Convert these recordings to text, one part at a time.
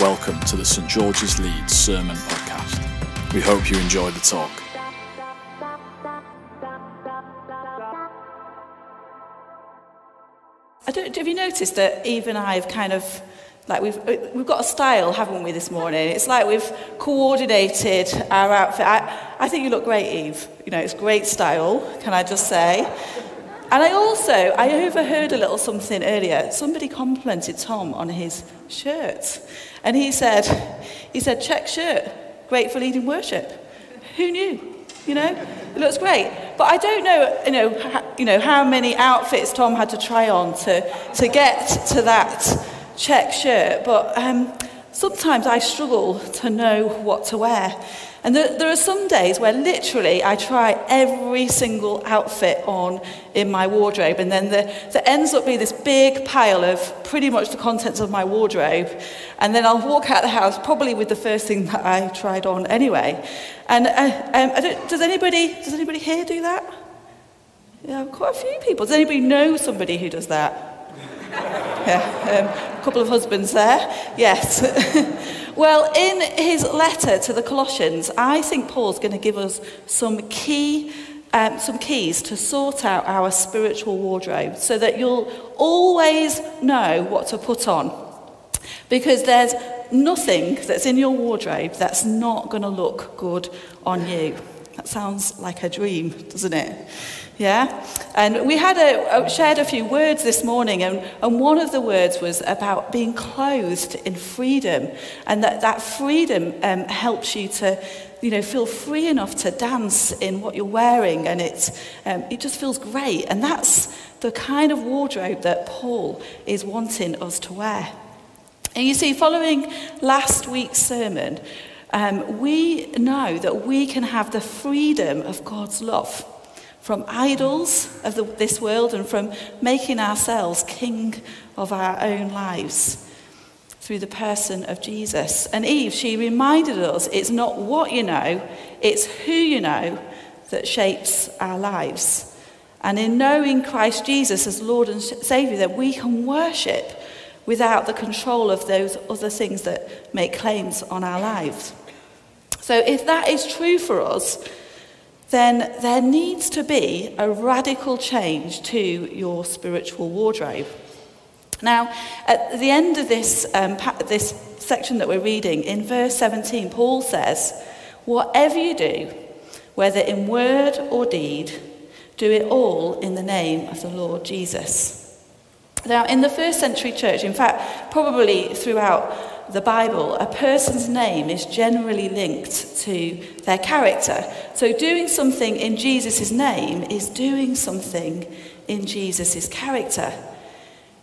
Welcome to the St George's Leeds Sermon Podcast. We hope you enjoy the talk. I don't, have you noticed that Eve and I have kind of like we've we've got a style, haven't we, this morning? It's like we've coordinated our outfit. I, I think you look great, Eve. You know, it's great style, can I just say? And I also I overheard a little something earlier. Somebody complimented Tom on his shirt, and he said, he said, check shirt, great for leading worship. Who knew? You know, it looks great. But I don't know, you know, ha, you know how many outfits Tom had to try on to, to get to that check shirt. But um, sometimes I struggle to know what to wear. And there, there, are some days where literally I try every single outfit on in my wardrobe, and then there, ends up being this big pile of pretty much the contents of my wardrobe. And then I'll walk out the house probably with the first thing that I tried on anyway. And uh, um, does anybody does anybody here do that? Yeah, quite a few people. Does anybody know somebody who does that? yeah, um, a couple of husbands there. Yes. well, in his letter to the Colossians, I think Paul's going to give us some key. Um, some keys to sort out our spiritual wardrobe so that you'll always know what to put on. Because there's nothing that's in your wardrobe that's not going to look good on you. That sounds like a dream, doesn't it? Yeah? And we had a, shared a few words this morning, and, and one of the words was about being clothed in freedom, and that, that freedom um, helps you to you know, feel free enough to dance in what you're wearing, and it, um, it just feels great. And that's the kind of wardrobe that Paul is wanting us to wear. And you see, following last week's sermon, um, we know that we can have the freedom of God's love from idols of the, this world and from making ourselves king of our own lives through the person of Jesus. And Eve, she reminded us it's not what you know, it's who you know that shapes our lives. And in knowing Christ Jesus as Lord and Saviour, that we can worship without the control of those other things that make claims on our lives. So, if that is true for us, then there needs to be a radical change to your spiritual wardrobe. Now, at the end of this, um, this section that we're reading, in verse 17, Paul says, Whatever you do, whether in word or deed, do it all in the name of the Lord Jesus. Now, in the first century church, in fact, probably throughout the Bible, a person's name is generally linked to their character. So, doing something in Jesus' name is doing something in Jesus' character.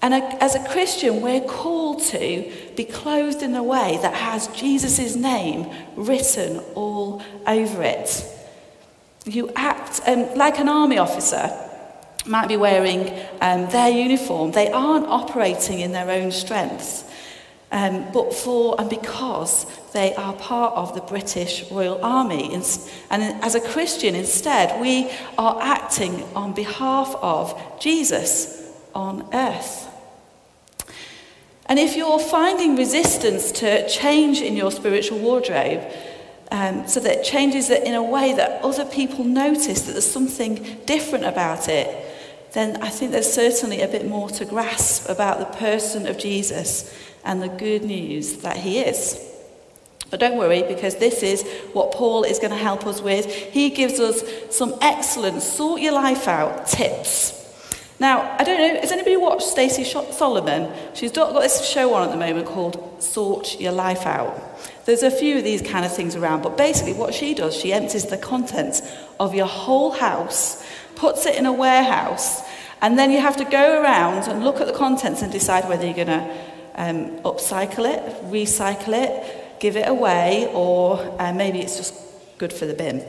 And as a Christian, we're called to be clothed in a way that has Jesus' name written all over it. You act um, like an army officer might be wearing um, their uniform. They aren't operating in their own strengths um, but for and because they are part of the British Royal Army. And as a Christian, instead, we are acting on behalf of Jesus on earth. And if you're finding resistance to change in your spiritual wardrobe, um, so that it changes it in a way that other people notice that there's something different about it, then I think there's certainly a bit more to grasp about the person of Jesus and the good news that he is. But don't worry, because this is what Paul is going to help us with. He gives us some excellent sort your life out tips. Now, I don't know, has anybody watched Stacey Solomon? She's got this show on at the moment called Sort Your Life Out. There's a few of these kind of things around, but basically what she does, she empties the contents of your whole house, puts it in a warehouse, and then you have to go around and look at the contents and decide whether you're going to um, upcycle it, recycle it, give it away, or uh, maybe it's just good for the bin.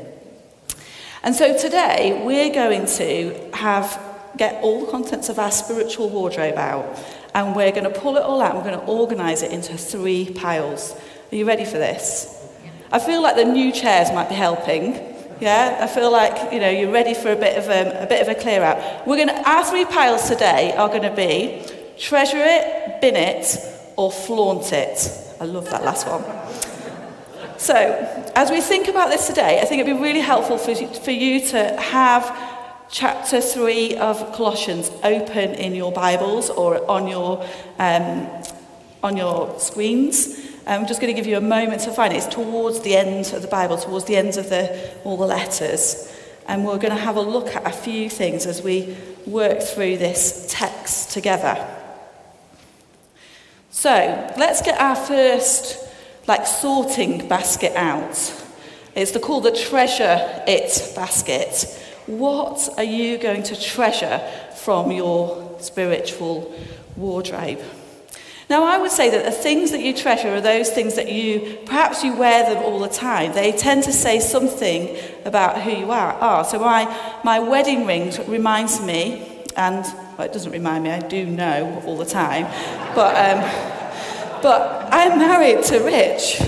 And so today we're going to have get all the contents of our spiritual wardrobe out and we're going to pull it all out we're going to organize it into three piles. Are you ready for this? I feel like the new chairs might be helping. Yeah, I feel like you know you're ready for a bit of a, um, a bit of a clear out. We're going to our three piles today are going to be treasure it, bin it, or flaunt it. I love that last one. So, as we think about this today, I think it'd be really helpful for for you to have chapter 3 of Colossians open in your Bibles or on your, um, on your screens. I'm just going to give you a moment to find it. It's towards the end of the Bible, towards the end of the, all the letters. And we're going to have a look at a few things as we work through this text together. So let's get our first like sorting basket out. It's the, called the treasure it basket. What are you going to treasure from your spiritual wardrobe? Now, I would say that the things that you treasure are those things that you, perhaps you wear them all the time. They tend to say something about who you are. So, my, my wedding ring reminds me, and well, it doesn't remind me, I do know all the time, but, um, but I'm married to Rich.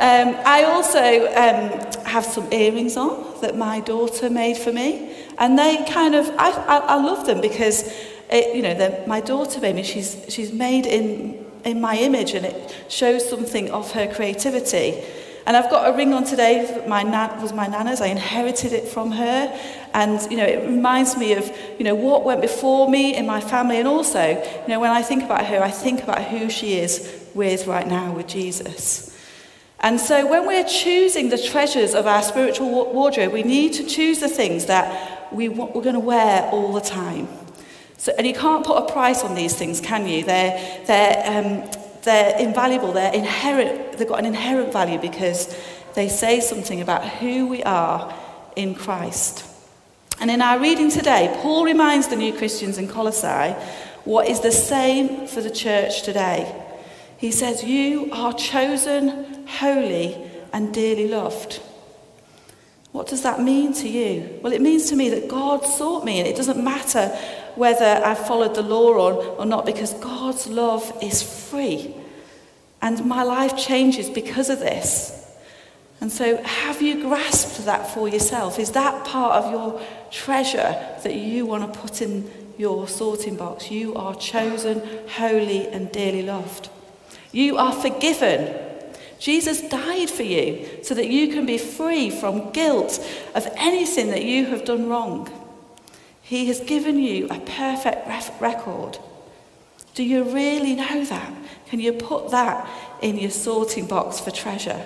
Um, I also um, have some earrings on that my daughter made for me, and they kind of, I, I, I love them because it, you know, my daughter made me, she's, she's made in, in my image and it shows something of her creativity. And I've got a ring on today that my nan, was my nana's. I inherited it from her. And, you know, it reminds me of, you know, what went before me in my family. And also, you know, when I think about her, I think about who she is with right now with Jesus. And so when we're choosing the treasures of our spiritual wardrobe, we need to choose the things that we, we're going to wear all the time. So, and you can't put a price on these things, can you? They're, they're, um, they're invaluable. They're inherent, they've got an inherent value because they say something about who we are in Christ. And in our reading today, Paul reminds the new Christians in Colossae what is the same for the church today. He says, You are chosen, holy, and dearly loved. What does that mean to you? Well, it means to me that God sought me, and it doesn't matter whether I followed the law or, or not, because God's love is free. And my life changes because of this. And so, have you grasped that for yourself? Is that part of your treasure that you want to put in your sorting box? You are chosen, holy, and dearly loved. You are forgiven. Jesus died for you so that you can be free from guilt of anything that you have done wrong. He has given you a perfect record. Do you really know that? Can you put that in your sorting box for treasure?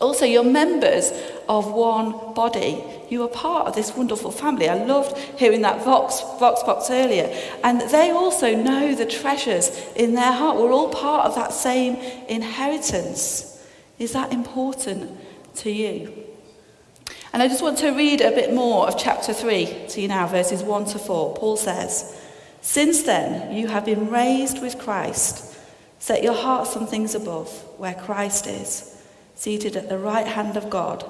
Also, you're members of one body. You are part of this wonderful family. I loved hearing that Vox, Vox box earlier. And they also know the treasures in their heart. We're all part of that same inheritance. Is that important to you? And I just want to read a bit more of chapter 3 to you now, verses 1 to 4. Paul says, Since then you have been raised with Christ. Set your hearts on things above, where Christ is, seated at the right hand of God.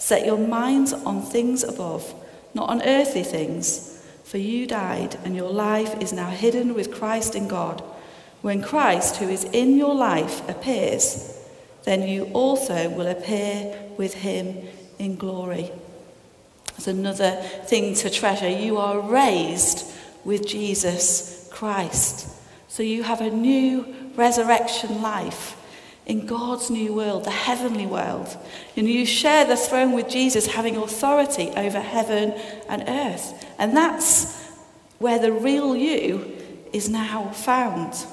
Set your minds on things above, not on earthly things. For you died, and your life is now hidden with Christ in God. When Christ, who is in your life, appears, then you also will appear with him in glory. That's another thing to treasure. You are raised with Jesus Christ. So you have a new resurrection life in God's new world, the heavenly world. And you share the throne with Jesus, having authority over heaven and earth. And that's where the real you is now found.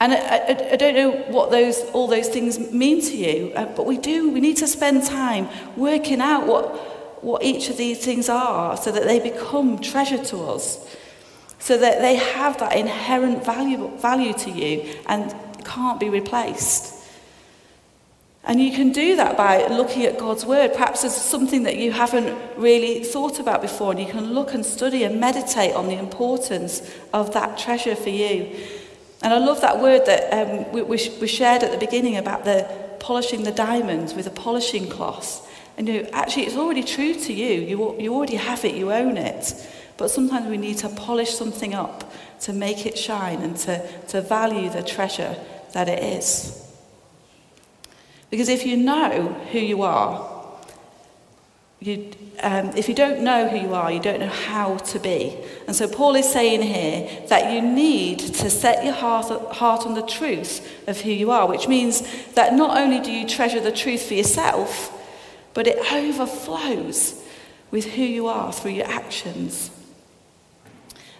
And I, I, I, don't know what those, all those things mean to you, uh, but we do. We need to spend time working out what, what each of these things are so that they become treasure to us, so that they have that inherent value, value to you and can't be replaced. And you can do that by looking at God's word. Perhaps there's something that you haven't really thought about before, and you can look and study and meditate on the importance of that treasure for you. And I love that word that um, we, we, shared at the beginning about the polishing the diamonds with a polishing cloth. And you know, actually, it's already true to you. you. You already have it, you own it. But sometimes we need to polish something up to make it shine and to, to value the treasure that it is. Because if you know who you are, you, um, if you don't know who you are, you don't know how to be. And so Paul is saying here that you need to set your heart, heart on the truth of who you are, which means that not only do you treasure the truth for yourself, but it overflows with who you are through your actions.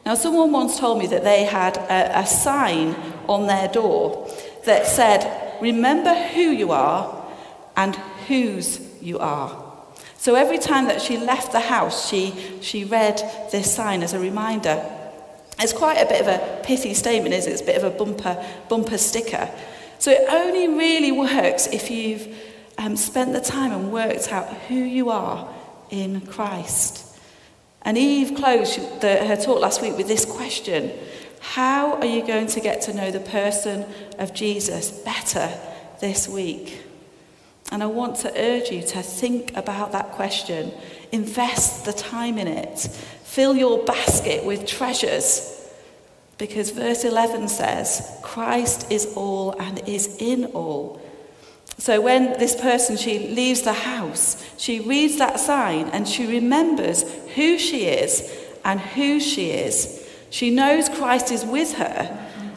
Now, someone once told me that they had a, a sign on their door that said, Remember who you are and whose you are. So every time that she left the house, she, she read this sign as a reminder. It's quite a bit of a pithy statement, is it? It's a bit of a bumper, bumper sticker. So it only really works if you've um, spent the time and worked out who you are in Christ. And Eve closed the, her talk last week with this question How are you going to get to know the person of Jesus better this week? And I want to urge you to think about that question. Invest the time in it. Fill your basket with treasures. Because verse 11 says, Christ is all and is in all. So when this person, she leaves the house, she reads that sign and she remembers who she is and who she is. She knows Christ is with her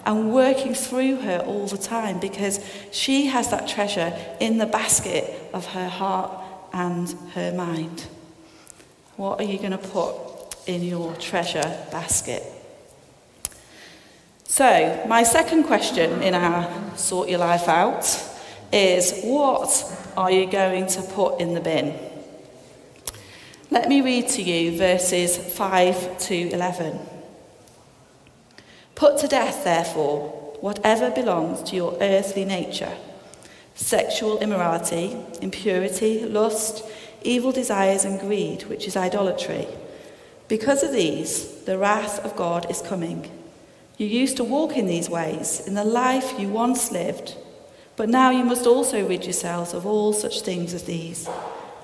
and working through her all the time because she has that treasure in the basket of her heart and her mind. What are you going to put in your treasure basket? So, my second question in our Sort Your Life Out is what are you going to put in the bin? Let me read to you verses 5 to 11. Put to death, therefore, whatever belongs to your earthly nature sexual immorality, impurity, lust, evil desires, and greed, which is idolatry. Because of these, the wrath of God is coming. You used to walk in these ways, in the life you once lived, but now you must also rid yourselves of all such things as these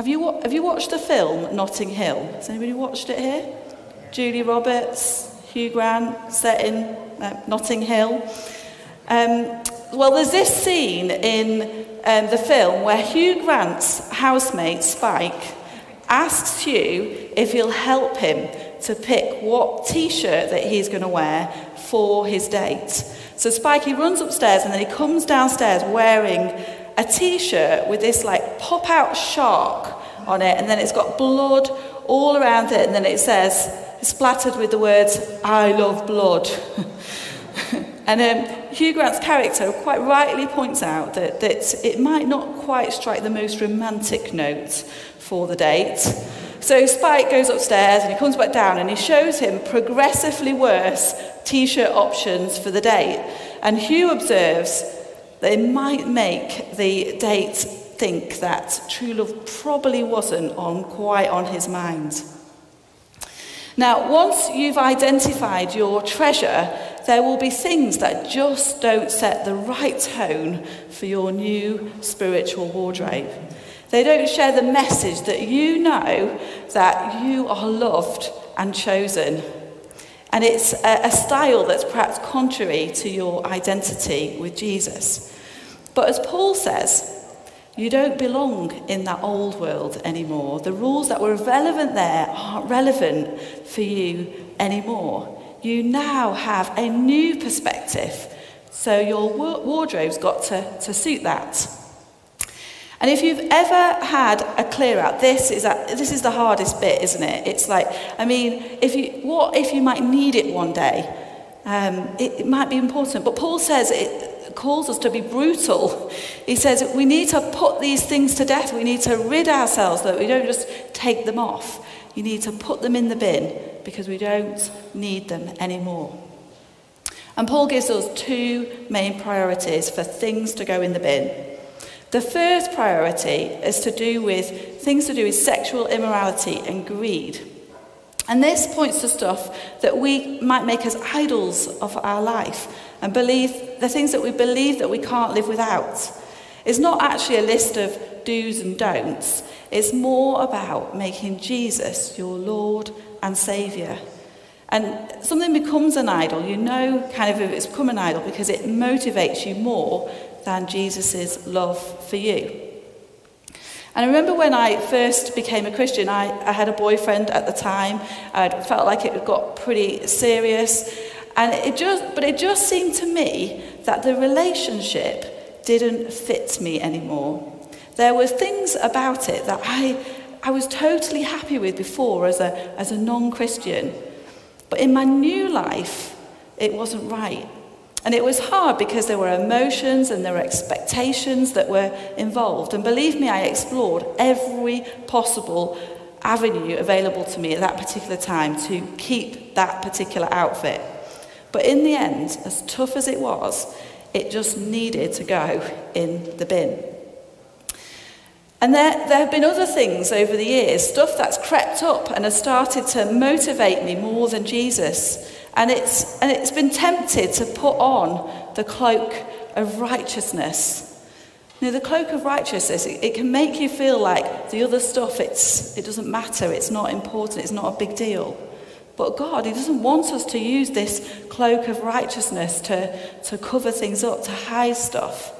Have you, have you watched the film Notting Hill? Has anybody watched it here? Julia Roberts, Hugh Grant, set in uh, Notting Hill. Um, well, there's this scene in um, the film where Hugh Grant's housemate, Spike, asks Hugh if he'll help him to pick what t shirt that he's going to wear for his date. So Spike, he runs upstairs and then he comes downstairs wearing a t shirt with this like pop out shark on it, and then it's got blood all around it, and then it says, splattered with the words, I love blood. and um, Hugh Grant's character quite rightly points out that, that it might not quite strike the most romantic note for the date. So Spike goes upstairs and he comes back down and he shows him progressively worse t shirt options for the date. And Hugh observes it might make the date think that true love probably wasn't on quite on his mind. Now, once you've identified your treasure, there will be things that just don't set the right tone for your new spiritual wardrobe. They don't share the message that you know that you are loved and chosen. And it's a, a style that's perhaps contrary to your identity with Jesus. But as Paul says, you don't belong in that old world anymore. The rules that were relevant there aren't relevant for you anymore. You now have a new perspective. So your wardrobe's got to, to suit that. And if you've ever had a clear out, this is, a, this is the hardest bit, isn't it? It's like, I mean, if you, what if you might need it one day? Um, it, it might be important. But Paul says it, calls us to be brutal. He says we need to put these things to death. We need to rid ourselves that we don't just take them off. You need to put them in the bin because we don't need them anymore. And Paul gives us two main priorities for things to go in the bin. The first priority is to do with things to do with sexual immorality and greed. And this points to stuff that we might make as idols of our life and believe the things that we believe that we can't live without. It's not actually a list of do's and don'ts. It's more about making Jesus your Lord and Saviour. And something becomes an idol, you know kind of if it's become an idol because it motivates you more than Jesus' love for you. And I remember when I first became a Christian, I, I had a boyfriend at the time. I felt like it got pretty serious. And it just, but it just seemed to me that the relationship didn't fit me anymore. There were things about it that I, I was totally happy with before as a, as a non Christian. But in my new life, it wasn't right. And it was hard because there were emotions and there were expectations that were involved. And believe me, I explored every possible avenue available to me at that particular time to keep that particular outfit. But in the end, as tough as it was, it just needed to go in the bin. And there, there have been other things over the years, stuff that's crept up and has started to motivate me more than Jesus. And it's, and it's been tempted to put on the cloak of righteousness. Know, the cloak of righteousness, it, it can make you feel like the other stuff, it's, it doesn't matter, it's not important, it's not a big deal. But God, He doesn't want us to use this cloak of righteousness to, to cover things up, to hide stuff.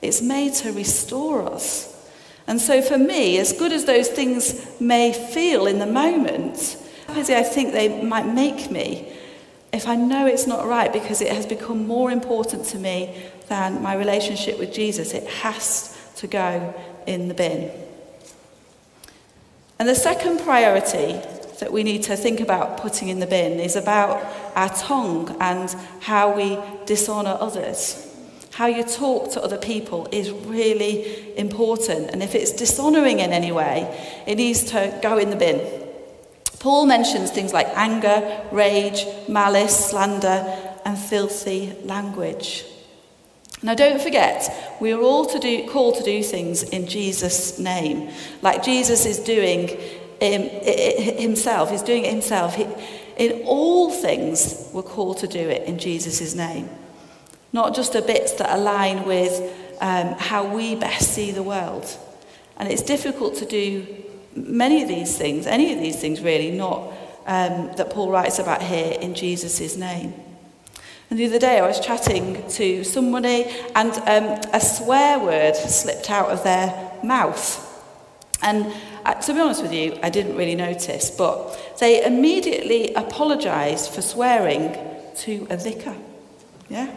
It's made to restore us. And so for me, as good as those things may feel in the moment, I think they might make me, if I know it's not right because it has become more important to me than my relationship with Jesus, it has to go in the bin. And the second priority that we need to think about putting in the bin is about our tongue and how we dishonour others. How you talk to other people is really important. And if it's dishonouring in any way, it needs to go in the bin. Paul mentions things like anger, rage, malice, slander, and filthy language. Now, don't forget, we are all to do, called to do things in Jesus' name, like Jesus is doing um, himself. He's doing it himself. He, in all things, we're called to do it in Jesus' name, not just the bits that align with um, how we best see the world. And it's difficult to do many of these things, any of these things really, not um, that Paul writes about here in Jesus' name. And the other day I was chatting to somebody and um, a swear word slipped out of their mouth. And uh, to be honest with you, I didn't really notice, but they immediately apologised for swearing to a vicar. Yeah?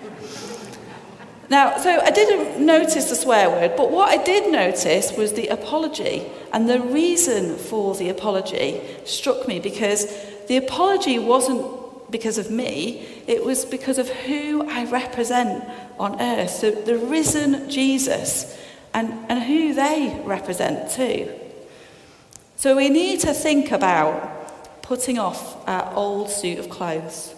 Now, so I didn't notice the swear word, but what I did notice was the apology. And the reason for the apology struck me because the apology wasn't because of me, it was because of who I represent on earth. So the risen Jesus and, and who they represent too. So we need to think about putting off our old suit of clothes.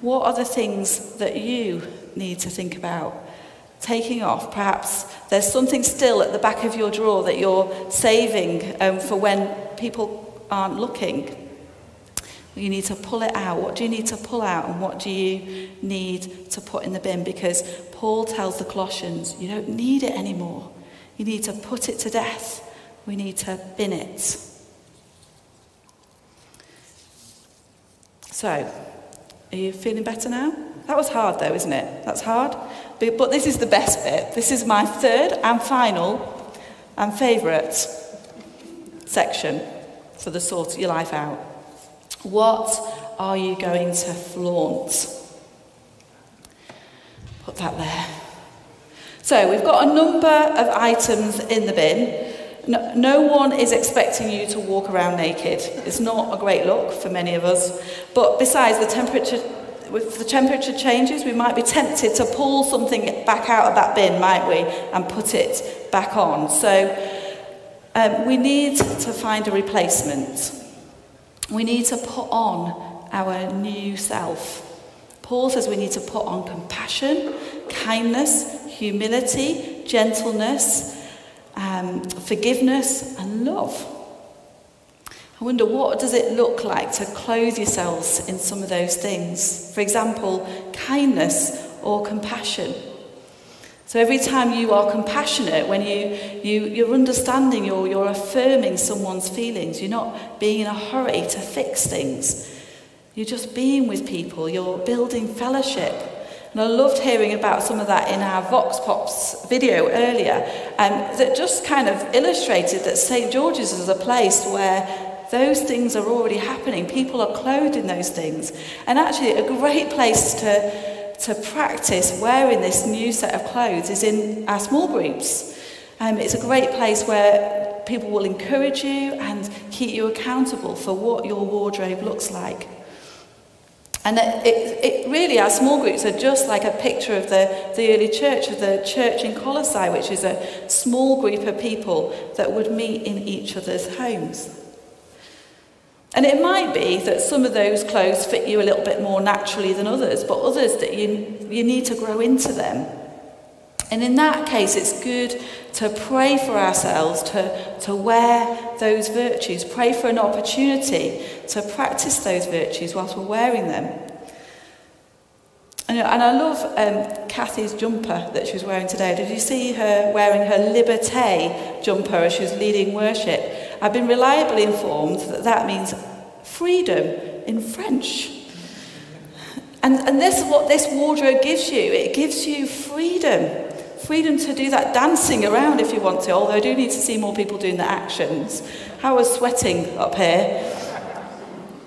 What are the things that you need to think about? Taking off. Perhaps there's something still at the back of your drawer that you're saving um, for when people aren't looking. You need to pull it out. What do you need to pull out and what do you need to put in the bin? Because Paul tells the Colossians, you don't need it anymore. You need to put it to death. We need to bin it. So, are you feeling better now? That was hard though, isn't it? That's hard. But this is the best bit. This is my third and final and favourite section for the sort your life out. What are you going to flaunt? Put that there. So we've got a number of items in the bin. No, no, one is expecting you to walk around naked. It's not a great look for many of us. But besides, the temperature with the temperature changes, we might be tempted to pull something back out of that bin, might we, and put it back on. So um, we need to find a replacement. We need to put on our new self. Paul says we need to put on compassion, kindness, humility, gentleness, um, forgiveness, and love. I wonder what does it look like to clothe yourselves in some of those things? For example, kindness or compassion. So every time you are compassionate, when you, you, you're understanding, you're, you're affirming someone's feelings, you're not being in a hurry to fix things. You're just being with people, you're building fellowship. And I loved hearing about some of that in our Vox Pops video earlier, um, that just kind of illustrated that St. George's is a place where those things are already happening. People are clothed in those things. And actually, a great place to, to practice wearing this new set of clothes is in our small groups. Um, it's a great place where people will encourage you and keep you accountable for what your wardrobe looks like. And it, it, it, really, our small groups are just like a picture of the, the early church, of the church in Colossae, which is a small group of people that would meet in each other's homes. And it might be that some of those clothes fit you a little bit more naturally than others, but others that you, you need to grow into them. And in that case, it's good to pray for ourselves to, to wear those virtues, pray for an opportunity to practice those virtues whilst we're wearing them. And, and I love um, Kathy's jumper that she was wearing today. Did you see her wearing her Liberté jumper as she was leading worship? I've been reliably informed that that means freedom in French. And, and this is what this wardrobe gives you it gives you freedom freedom to do that dancing around if you want to, although I do need to see more people doing the actions. I was sweating up here.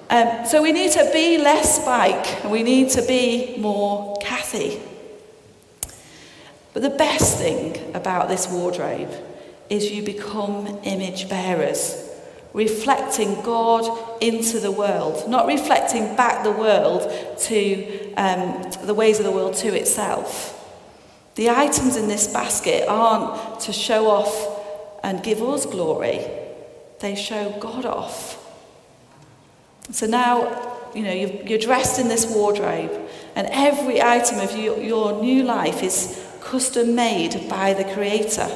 Um, so we need to be less Spike and we need to be more Kathy. But the best thing about this wardrobe is you become image bearers, reflecting God into the world, not reflecting back the world to um, the ways of the world to itself. The items in this basket aren't to show off and give us glory, they show God off. So now, you know, you're dressed in this wardrobe, and every item of your new life is custom made by the Creator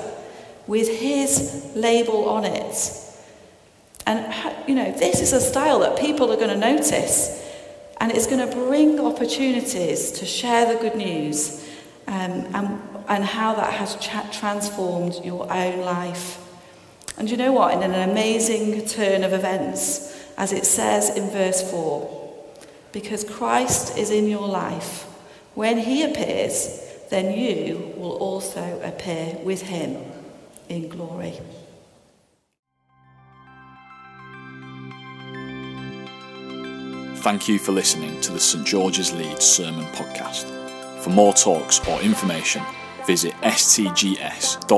with His label on it. And, you know, this is a style that people are going to notice, and it's going to bring opportunities to share the good news um, and, and how that has tra- transformed your own life. And you know what? In an amazing turn of events, as it says in verse 4, because Christ is in your life, when he appears, then you will also appear with him in glory. Thank you for listening to the St George's Leeds Sermon Podcast. For more talks or information, visit stgs.org.uk.